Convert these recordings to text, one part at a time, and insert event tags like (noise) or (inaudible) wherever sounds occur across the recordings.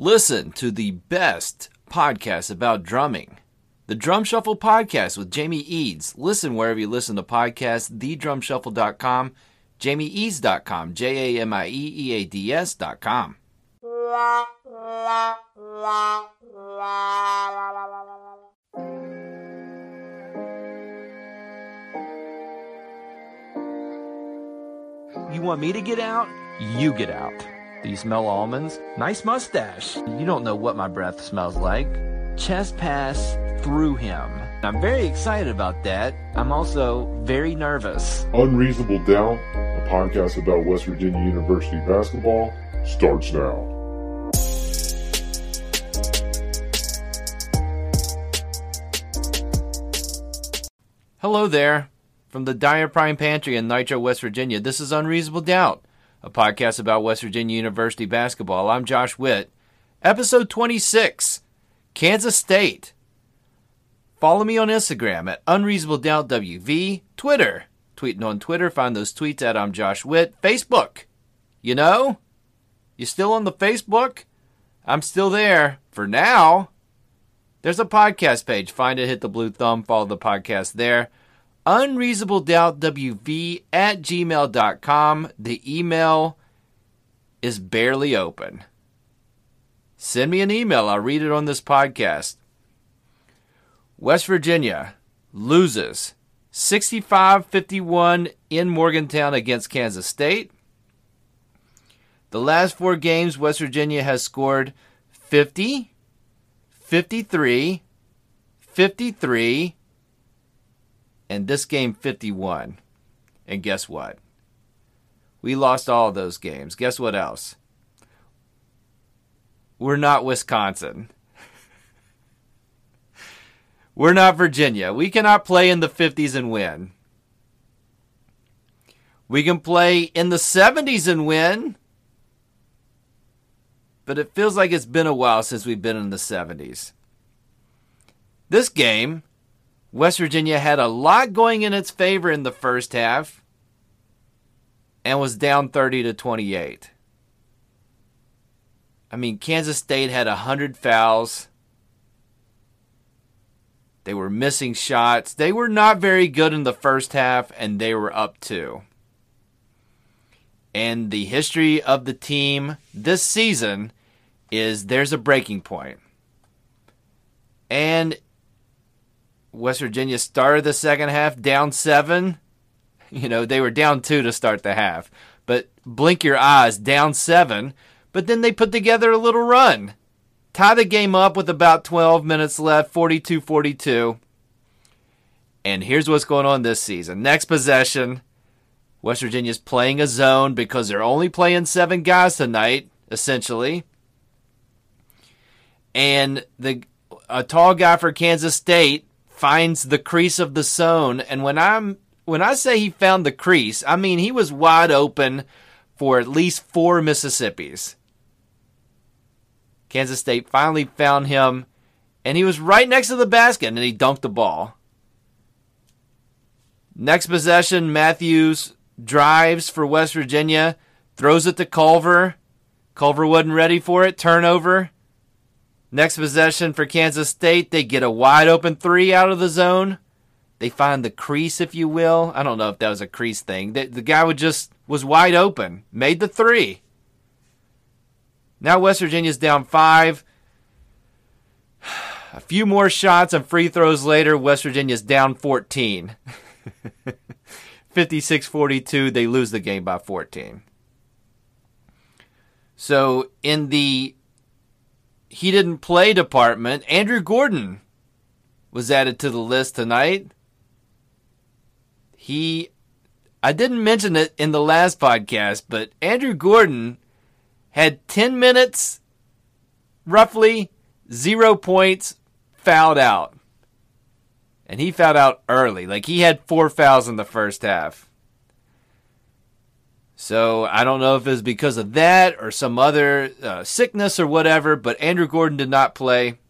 Listen to the best podcast about drumming. The Drum Shuffle Podcast with Jamie Eads. Listen wherever you listen to podcasts, thedrumshuffle.com, jamieeads.com, J A M I E E A D S.com. You want me to get out? You get out. Do you smell almonds? Nice mustache. You don't know what my breath smells like. Chest pass through him. I'm very excited about that. I'm also very nervous. Unreasonable Doubt, a podcast about West Virginia University basketball, starts now. Hello there. From the Dyer Prime Pantry in Nitro, West Virginia, this is Unreasonable Doubt, a podcast about West Virginia University basketball. I'm Josh Witt. Episode 26 Kansas State. Follow me on Instagram at Unreasonable Doubt WV, Twitter. Tweeting on Twitter, find those tweets at I'm Josh Witt. Facebook. You know? You still on the Facebook? I'm still there for now. There's a podcast page. Find it, hit the blue thumb, follow the podcast there. Unreasonable Doubt WV at gmail.com. The email is barely open. Send me an email. I'll read it on this podcast. West Virginia loses 65 51 in Morgantown against Kansas State. The last four games, West Virginia has scored 50, 53, 53, and this game 51. And guess what? We lost all those games. Guess what else? We're not Wisconsin. (laughs) We're not Virginia. We cannot play in the 50s and win. We can play in the 70s and win. But it feels like it's been a while since we've been in the 70s. This game, West Virginia had a lot going in its favor in the first half and was down 30 to 28. I mean, Kansas State had 100 fouls. They were missing shots. They were not very good in the first half, and they were up two. And the history of the team this season is there's a breaking point. And West Virginia started the second half down seven. You know, they were down two to start the half. But blink your eyes, down seven. But then they put together a little run. Tie the game up with about 12 minutes left, 42 42. And here's what's going on this season. Next possession, West Virginia's playing a zone because they're only playing seven guys tonight, essentially. And the a tall guy for Kansas State finds the crease of the zone. And when I'm when I say he found the crease, I mean he was wide open for at least four Mississippis. Kansas State finally found him, and he was right next to the basket, and he dunked the ball. Next possession, Matthews drives for West Virginia, throws it to Culver. Culver wasn't ready for it, turnover. Next possession for Kansas State, they get a wide open three out of the zone. They find the crease, if you will. I don't know if that was a crease thing. The, the guy would just was wide open, made the three. Now West Virginia's down five. (sighs) A few more shots and free throws later, West Virginia's down 14. (laughs) 56 42, they lose the game by 14. So, in the he didn't play department, Andrew Gordon was added to the list tonight. He, I didn't mention it in the last podcast, but Andrew Gordon had 10 minutes, roughly zero points, fouled out. And he fouled out early. Like he had four fouls in the first half. So I don't know if it was because of that or some other uh, sickness or whatever, but Andrew Gordon did not play.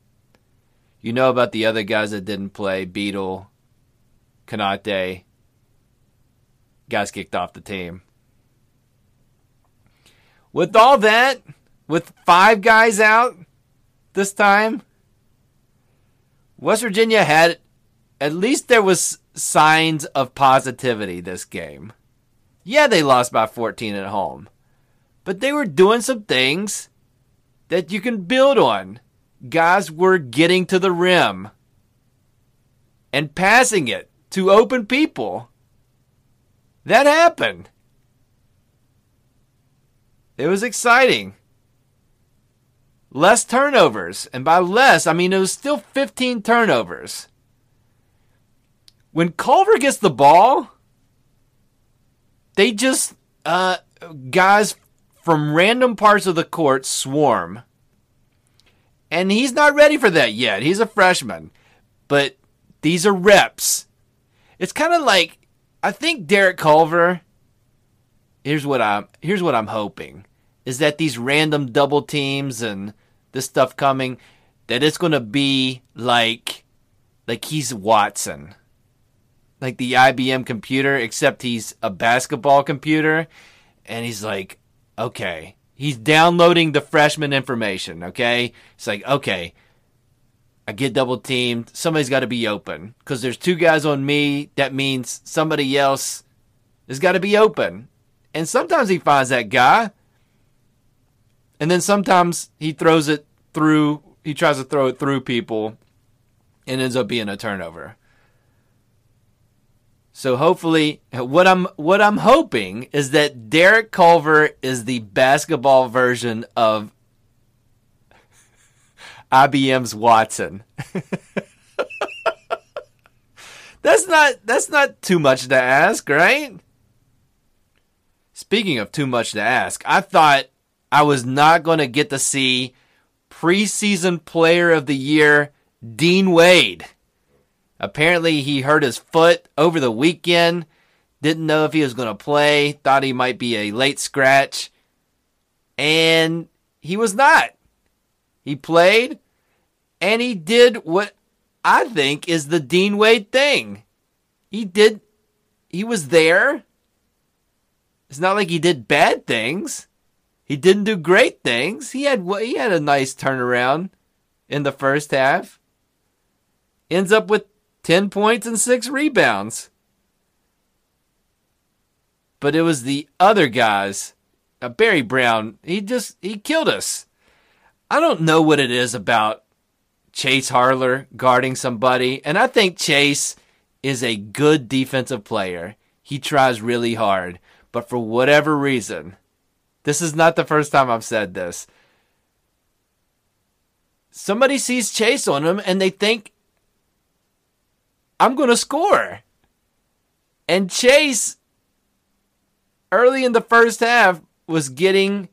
You know about the other guys that didn't play Beetle, Konate. Guys kicked off the team. With all that, with five guys out this time. West Virginia had at least there was signs of positivity this game. Yeah, they lost by 14 at home. But they were doing some things that you can build on. Guys were getting to the rim and passing it to open people. That happened. It was exciting. Less turnovers. And by less, I mean it was still 15 turnovers. When Culver gets the ball, they just, uh, guys from random parts of the court swarm. And he's not ready for that yet. He's a freshman. But these are reps. It's kind of like I think Derek Culver here's what I'm here's what I'm hoping is that these random double teams and this stuff coming that it's going to be like like he's Watson. Like the IBM computer except he's a basketball computer and he's like okay, he's downloading the freshman information, okay? It's like okay, I get double teamed. Somebody's got to be open because there's two guys on me. That means somebody else has got to be open. And sometimes he finds that guy. And then sometimes he throws it through, he tries to throw it through people and ends up being a turnover. So hopefully what I'm what I'm hoping is that Derek Culver is the basketball version of IBM's Watson. (laughs) that's not that's not too much to ask, right? Speaking of too much to ask, I thought I was not going to get to see preseason player of the year Dean Wade. Apparently he hurt his foot over the weekend, didn't know if he was going to play, thought he might be a late scratch, and he was not. He played and he did what I think is the Dean Wade thing. He did, he was there. It's not like he did bad things. He didn't do great things. He had he had a nice turnaround in the first half. Ends up with 10 points and 6 rebounds. But it was the other guys. Uh, Barry Brown, he just he killed us. I don't know what it is about Chase Harler guarding somebody. And I think Chase is a good defensive player. He tries really hard. But for whatever reason, this is not the first time I've said this. Somebody sees Chase on him and they think, I'm going to score. And Chase, early in the first half, was getting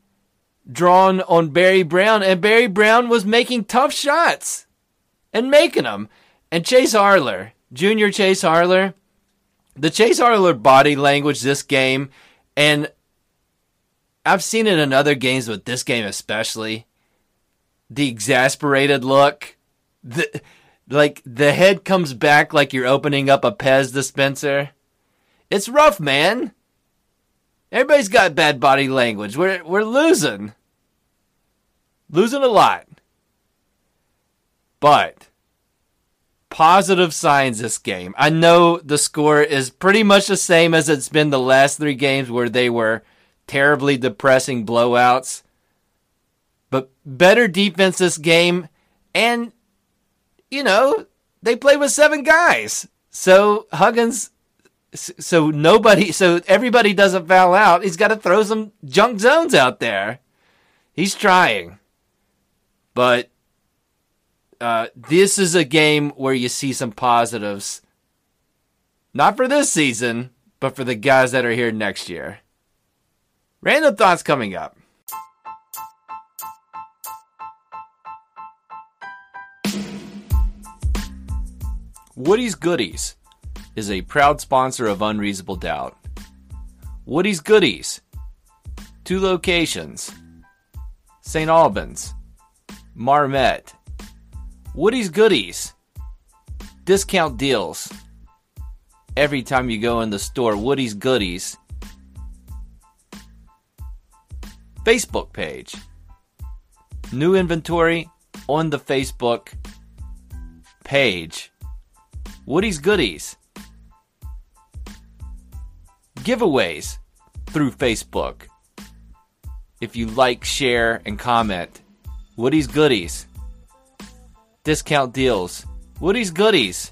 drawn on Barry Brown, and Barry Brown was making tough shots and making them. And Chase Harler, Junior Chase Harler, the Chase Harler body language this game, and I've seen it in other games, but this game especially, the exasperated look, the like the head comes back like you're opening up a Pez dispenser. It's rough, man. Everybody's got bad body language. We're we're losing. Losing a lot. But positive signs this game. I know the score is pretty much the same as it's been the last 3 games where they were terribly depressing blowouts. But better defense this game and you know, they play with seven guys. So Huggins so nobody (laughs) so everybody doesn't foul out. He's got to throw some junk zones out there. He's trying. But uh, this is a game where you see some positives. Not for this season, but for the guys that are here next year. Random thoughts coming up. Woody's Goodies is a proud sponsor of Unreasonable Doubt. Woody's Goodies, two locations St. Albans, Marmet. Woody's Goodies, discount deals. Every time you go in the store, Woody's Goodies. Facebook page, New inventory on the Facebook page. Woody's Goodies. Giveaways through Facebook. If you like, share, and comment. Woody's Goodies. Discount deals. Woody's Goodies.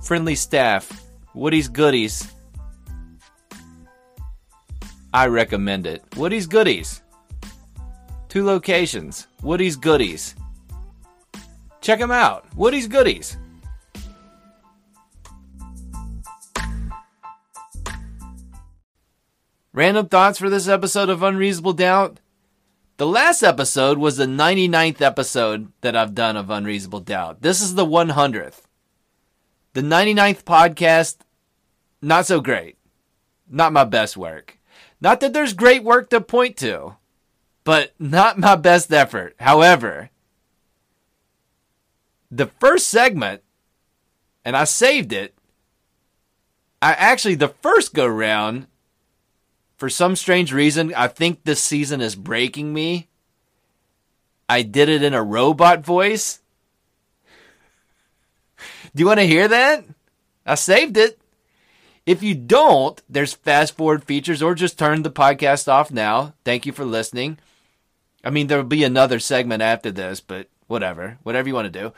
Friendly staff. Woody's Goodies. I recommend it. Woody's Goodies. Two locations. Woody's Goodies. Check them out. Woody's Goodies. Random thoughts for this episode of Unreasonable Doubt? The last episode was the 99th episode that I've done of Unreasonable Doubt. This is the 100th. The 99th podcast, not so great. Not my best work. Not that there's great work to point to, but not my best effort. However, the first segment, and I saved it, I actually, the first go round, for some strange reason, I think this season is breaking me. I did it in a robot voice. Do you want to hear that? I saved it. If you don't, there's fast forward features or just turn the podcast off now. Thank you for listening. I mean, there'll be another segment after this, but whatever. Whatever you want to do.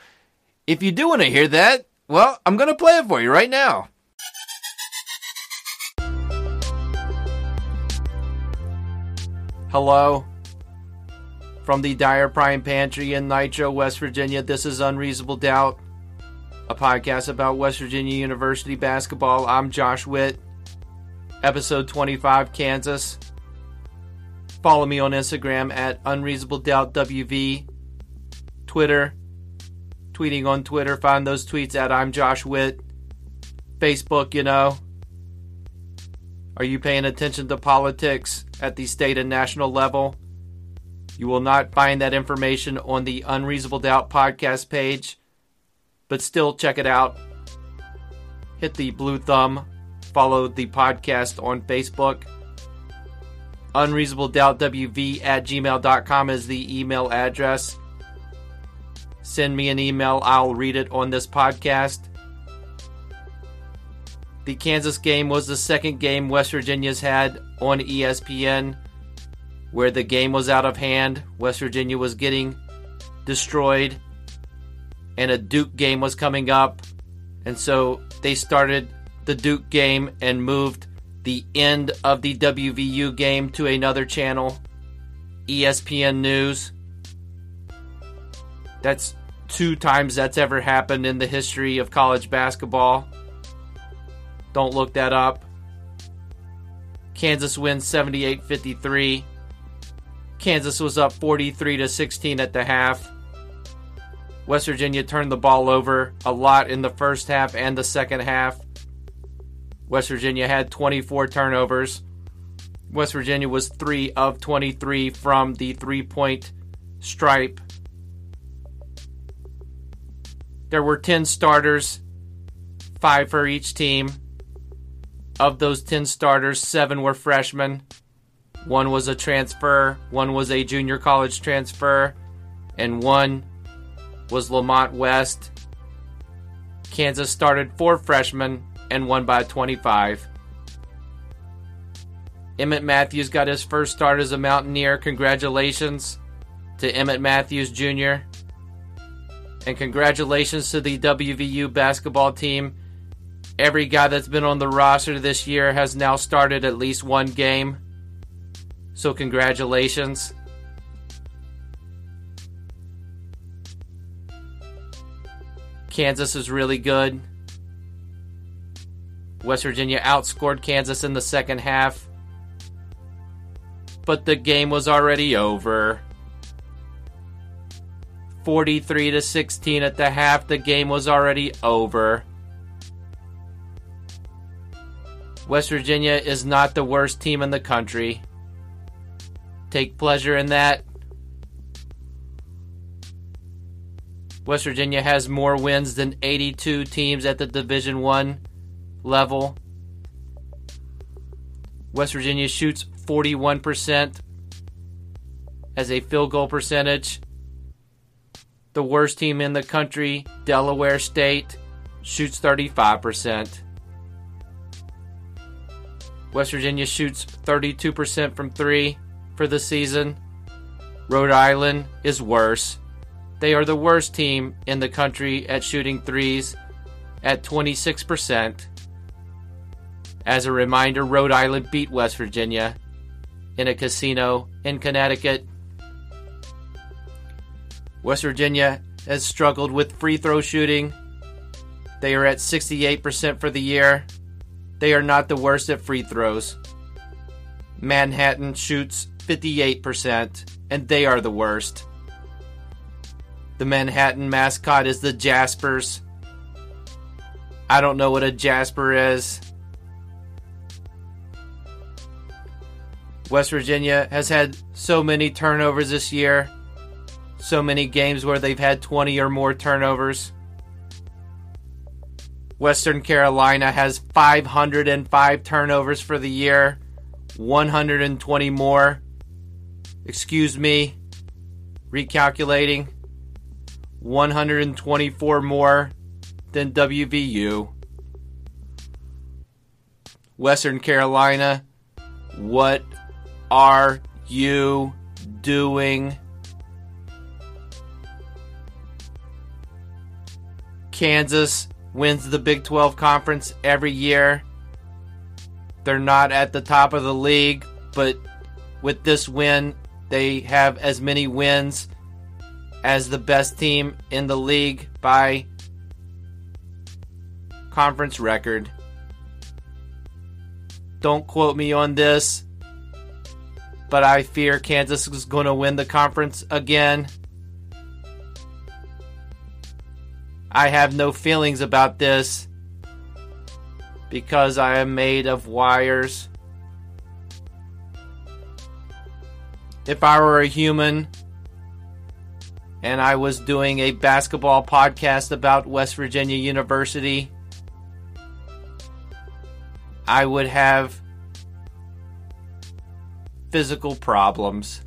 If you do want to hear that, well, I'm going to play it for you right now. Hello. From the Dyer Prime Pantry in Nitro, West Virginia, this is Unreasonable Doubt, a podcast about West Virginia University basketball. I'm Josh Witt, episode 25, Kansas. Follow me on Instagram at Unreasonable Doubt WV, Twitter, tweeting on Twitter. Find those tweets at I'm Josh Witt. Facebook, you know. Are you paying attention to politics at the state and national level? You will not find that information on the Unreasonable Doubt podcast page, but still check it out. Hit the blue thumb, follow the podcast on Facebook. UnreasonableDoubtWV at gmail.com is the email address. Send me an email, I'll read it on this podcast. The Kansas game was the second game West Virginia's had on ESPN where the game was out of hand. West Virginia was getting destroyed, and a Duke game was coming up. And so they started the Duke game and moved the end of the WVU game to another channel, ESPN News. That's two times that's ever happened in the history of college basketball. Don't look that up. Kansas wins 78 53. Kansas was up 43 to 16 at the half. West Virginia turned the ball over a lot in the first half and the second half. West Virginia had 24 turnovers. West Virginia was 3 of 23 from the three point stripe. There were 10 starters, 5 for each team. Of those 10 starters, 7 were freshmen. One was a transfer, one was a junior college transfer, and one was Lamont West. Kansas started four freshmen and won by 25. Emmett Matthews got his first start as a Mountaineer. Congratulations to Emmett Matthews Jr. And congratulations to the WVU basketball team. Every guy that's been on the roster this year has now started at least one game. So, congratulations. Kansas is really good. West Virginia outscored Kansas in the second half. But the game was already over. 43 to 16 at the half, the game was already over. West Virginia is not the worst team in the country. Take pleasure in that. West Virginia has more wins than 82 teams at the Division 1 level. West Virginia shoots 41% as a field goal percentage. The worst team in the country, Delaware State, shoots 35%. West Virginia shoots 32% from three for the season. Rhode Island is worse. They are the worst team in the country at shooting threes at 26%. As a reminder, Rhode Island beat West Virginia in a casino in Connecticut. West Virginia has struggled with free throw shooting. They are at 68% for the year. They are not the worst at free throws. Manhattan shoots 58%, and they are the worst. The Manhattan mascot is the Jaspers. I don't know what a Jasper is. West Virginia has had so many turnovers this year, so many games where they've had 20 or more turnovers. Western Carolina has 505 turnovers for the year, 120 more. Excuse me, recalculating. 124 more than WVU. Western Carolina, what are you doing? Kansas wins the Big 12 conference every year. They're not at the top of the league, but with this win, they have as many wins as the best team in the league by conference record. Don't quote me on this, but I fear Kansas is going to win the conference again. I have no feelings about this because I am made of wires. If I were a human and I was doing a basketball podcast about West Virginia University, I would have physical problems.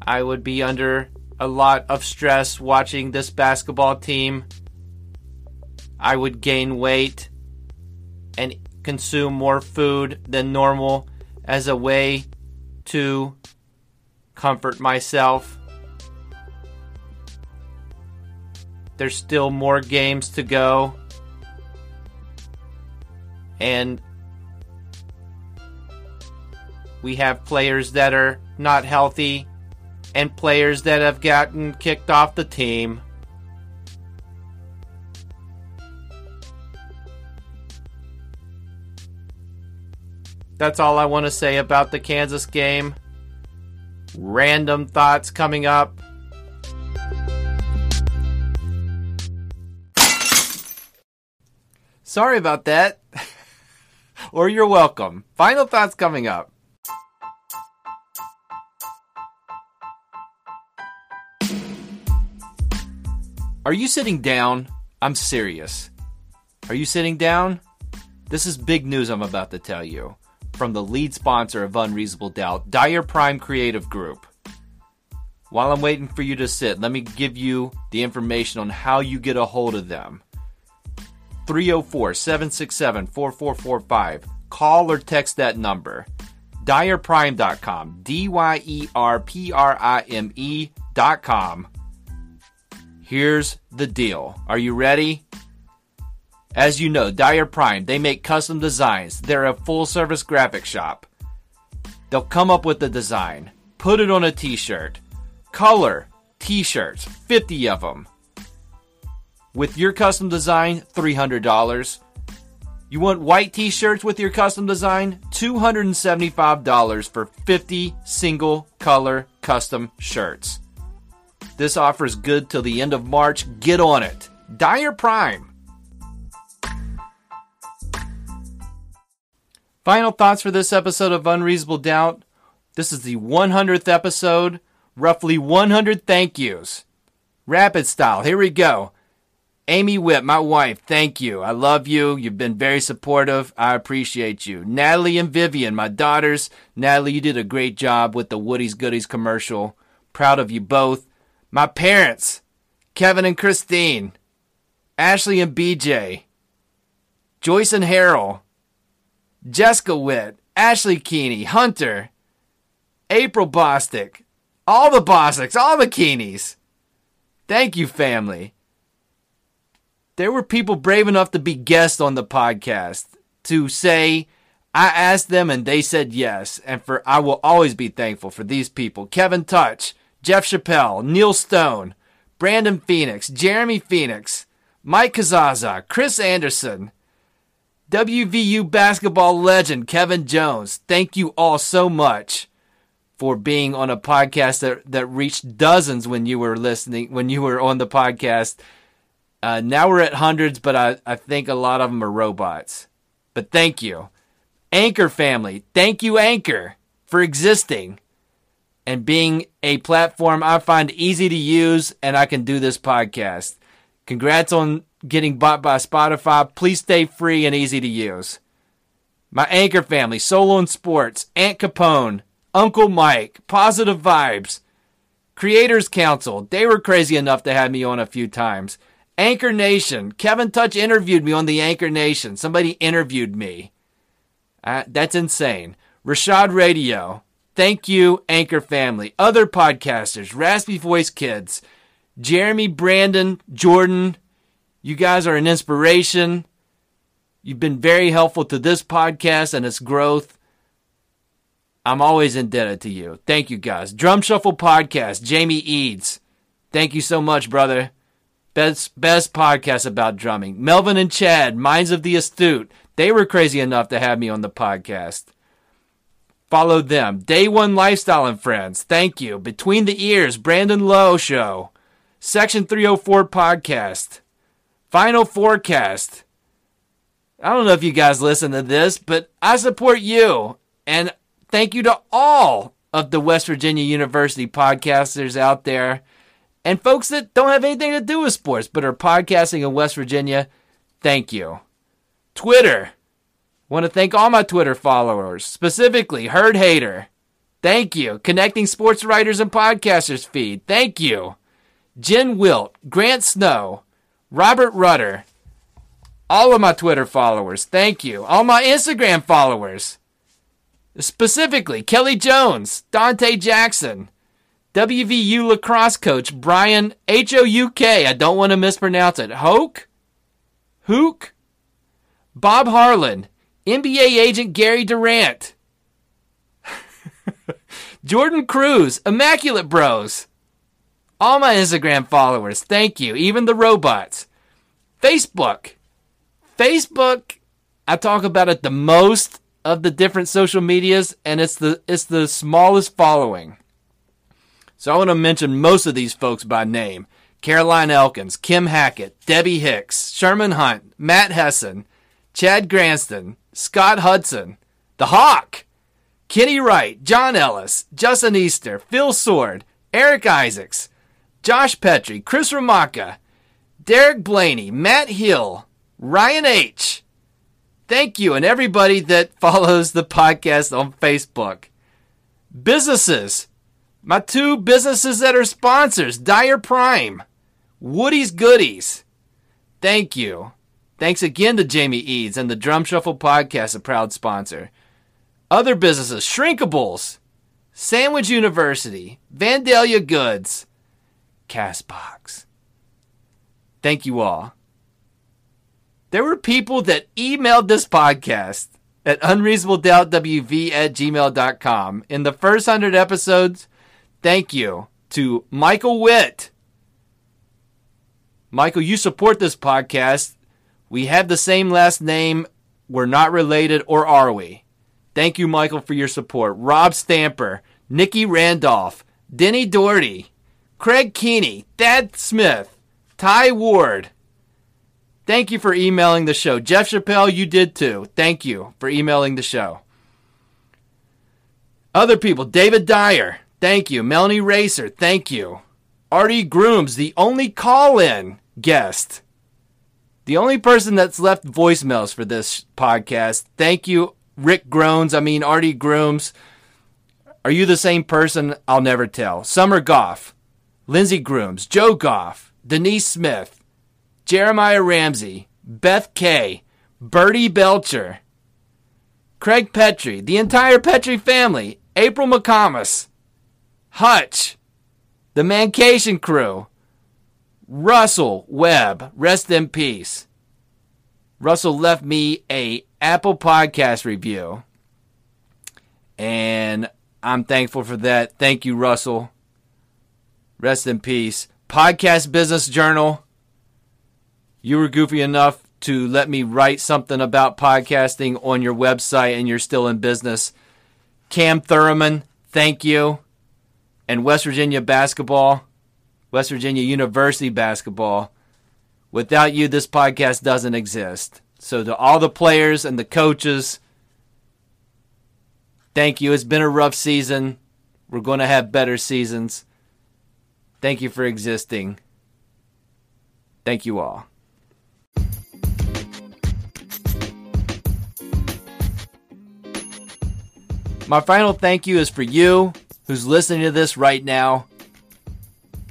I would be under a lot of stress watching this basketball team. I would gain weight and consume more food than normal as a way to comfort myself. There's still more games to go. And we have players that are not healthy and players that have gotten kicked off the team. That's all I want to say about the Kansas game. Random thoughts coming up. Sorry about that. (laughs) or you're welcome. Final thoughts coming up. Are you sitting down? I'm serious. Are you sitting down? This is big news I'm about to tell you from the lead sponsor of Unreasonable Doubt, Dire Prime Creative Group. While I'm waiting for you to sit, let me give you the information on how you get a hold of them. 304 767 4445. Call or text that number. DyerPrime.com. D Y E R P R I M E.com Here's the deal. Are you ready? As you know, Dyer Prime, they make custom designs. They're a full service graphic shop. They'll come up with the design, put it on a t shirt, color t shirts, 50 of them. With your custom design, $300. You want white t shirts with your custom design? $275 for 50 single color custom shirts. This offer is good till the end of March. Get on it. Dyer Prime. Final thoughts for this episode of Unreasonable Doubt. This is the 100th episode, roughly 100 thank yous. Rapid style, here we go. Amy Witt, my wife, thank you. I love you. You've been very supportive. I appreciate you. Natalie and Vivian, my daughters. Natalie, you did a great job with the Woody's Goodies commercial. Proud of you both. My parents, Kevin and Christine, Ashley and BJ, Joyce and Harold, Jessica Witt, Ashley Keeney, Hunter, April Bostic, all the Bostics, all the Keenies. Thank you, family there were people brave enough to be guests on the podcast to say I asked them and they said yes. And for I will always be thankful for these people. Kevin Touch, Jeff Chappelle, Neil Stone, Brandon Phoenix, Jeremy Phoenix, Mike Kazaza, Chris Anderson, WVU basketball legend Kevin Jones. Thank you all so much for being on a podcast that, that reached dozens when you were listening, when you were on the podcast uh, now we're at hundreds, but I, I think a lot of them are robots. But thank you. Anchor family, thank you, Anchor, for existing and being a platform I find easy to use and I can do this podcast. Congrats on getting bought by Spotify. Please stay free and easy to use. My Anchor family, Solo and Sports, Aunt Capone, Uncle Mike, Positive Vibes, Creators Council. They were crazy enough to have me on a few times. Anchor Nation. Kevin Touch interviewed me on the Anchor Nation. Somebody interviewed me. Uh, that's insane. Rashad Radio. Thank you, Anchor family. Other podcasters, Raspy Voice Kids, Jeremy, Brandon, Jordan. You guys are an inspiration. You've been very helpful to this podcast and its growth. I'm always indebted to you. Thank you, guys. Drum Shuffle Podcast, Jamie Eads. Thank you so much, brother. Best best podcast about drumming. Melvin and Chad, Minds of the Astute. They were crazy enough to have me on the podcast. Follow them. Day One Lifestyle and Friends. Thank you. Between the Ears, Brandon Lowe Show. Section 304 Podcast. Final Forecast. I don't know if you guys listen to this, but I support you. And thank you to all of the West Virginia University podcasters out there and folks that don't have anything to do with sports but are podcasting in West Virginia, thank you. Twitter. Want to thank all my Twitter followers, specifically Herd Hater. Thank you. Connecting sports writers and podcasters feed. Thank you. Jen Wilt, Grant Snow, Robert Rudder, all of my Twitter followers. Thank you. All my Instagram followers. Specifically, Kelly Jones, Dante Jackson, WVU lacrosse coach Brian H O U K. I don't want to mispronounce it. Hoke? Hook? Bob Harlan. NBA agent Gary Durant. (laughs) Jordan Cruz. Immaculate Bros. All my Instagram followers. Thank you. Even the robots. Facebook. Facebook. I talk about it the most of the different social medias and it's the it's the smallest following. So I want to mention most of these folks by name. Caroline Elkins, Kim Hackett, Debbie Hicks, Sherman Hunt, Matt Hessen, Chad Granston, Scott Hudson, The Hawk, Kenny Wright, John Ellis, Justin Easter, Phil Sword, Eric Isaacs, Josh Petrie, Chris Ramaka, Derek Blaney, Matt Hill, Ryan H. Thank you, and everybody that (laughs) follows the podcast on Facebook. Businesses, my two businesses that are sponsors, Dyer Prime, Woody's Goodies. Thank you. Thanks again to Jamie Eads and the Drum Shuffle Podcast, a proud sponsor. Other businesses, Shrinkables, Sandwich University, Vandalia Goods, Castbox. Thank you all. There were people that emailed this podcast at unreasonabledoubtwv at gmail.com. In the first 100 episodes, Thank you to Michael Witt. Michael, you support this podcast. We have the same last name. We're not related, or are we? Thank you, Michael, for your support. Rob Stamper, Nikki Randolph, Denny Doherty, Craig Keeney, Thad Smith, Ty Ward. Thank you for emailing the show. Jeff Chappelle, you did too. Thank you for emailing the show. Other people, David Dyer, Thank you. Melanie Racer, thank you. Artie Grooms, the only call in guest. The only person that's left voicemails for this podcast, thank you, Rick Groans, I mean, Artie Grooms. Are you the same person? I'll never tell. Summer Goff, Lindsey Grooms, Joe Goff, Denise Smith, Jeremiah Ramsey, Beth Kay, Bertie Belcher, Craig Petrie, the entire Petrie family, April McComas, Hutch, the Mancation crew, Russell Webb, rest in peace. Russell left me a Apple Podcast review. And I'm thankful for that. Thank you, Russell. Rest in peace. Podcast Business Journal. You were goofy enough to let me write something about podcasting on your website and you're still in business. Cam Thurman, thank you. And West Virginia basketball, West Virginia University basketball. Without you, this podcast doesn't exist. So, to all the players and the coaches, thank you. It's been a rough season. We're going to have better seasons. Thank you for existing. Thank you all. My final thank you is for you who's listening to this right now.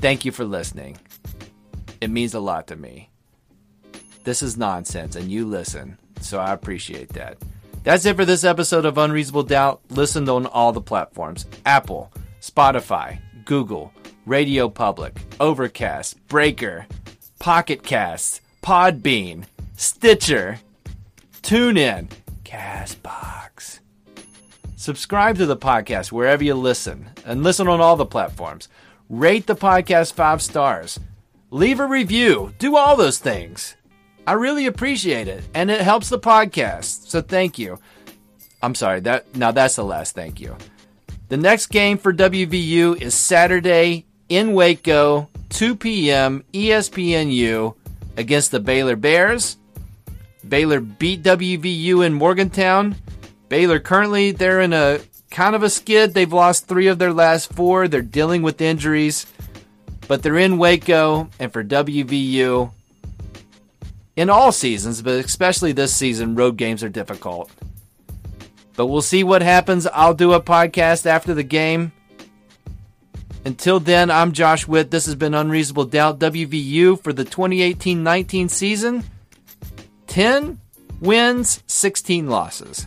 Thank you for listening. It means a lot to me. This is nonsense, and you listen, so I appreciate that. That's it for this episode of Unreasonable Doubt. Listened on all the platforms Apple, Spotify, Google, Radio Public, Overcast, Breaker, Pocket Cast, Podbean, Stitcher, TuneIn, Castbox. Subscribe to the podcast wherever you listen and listen on all the platforms. Rate the podcast five stars. Leave a review. Do all those things. I really appreciate it and it helps the podcast. So thank you. I'm sorry. That now that's the last thank you. The next game for WVU is Saturday in Waco, 2 p.m. ESPNU against the Baylor Bears. Baylor beat WVU in Morgantown Baylor currently they're in a kind of a skid. They've lost three of their last four. They're dealing with injuries, but they're in Waco and for WVU. In all seasons, but especially this season, road games are difficult. But we'll see what happens. I'll do a podcast after the game. Until then, I'm Josh Witt. This has been Unreasonable Doubt WVU for the 2018 19 season. 10 wins, 16 losses.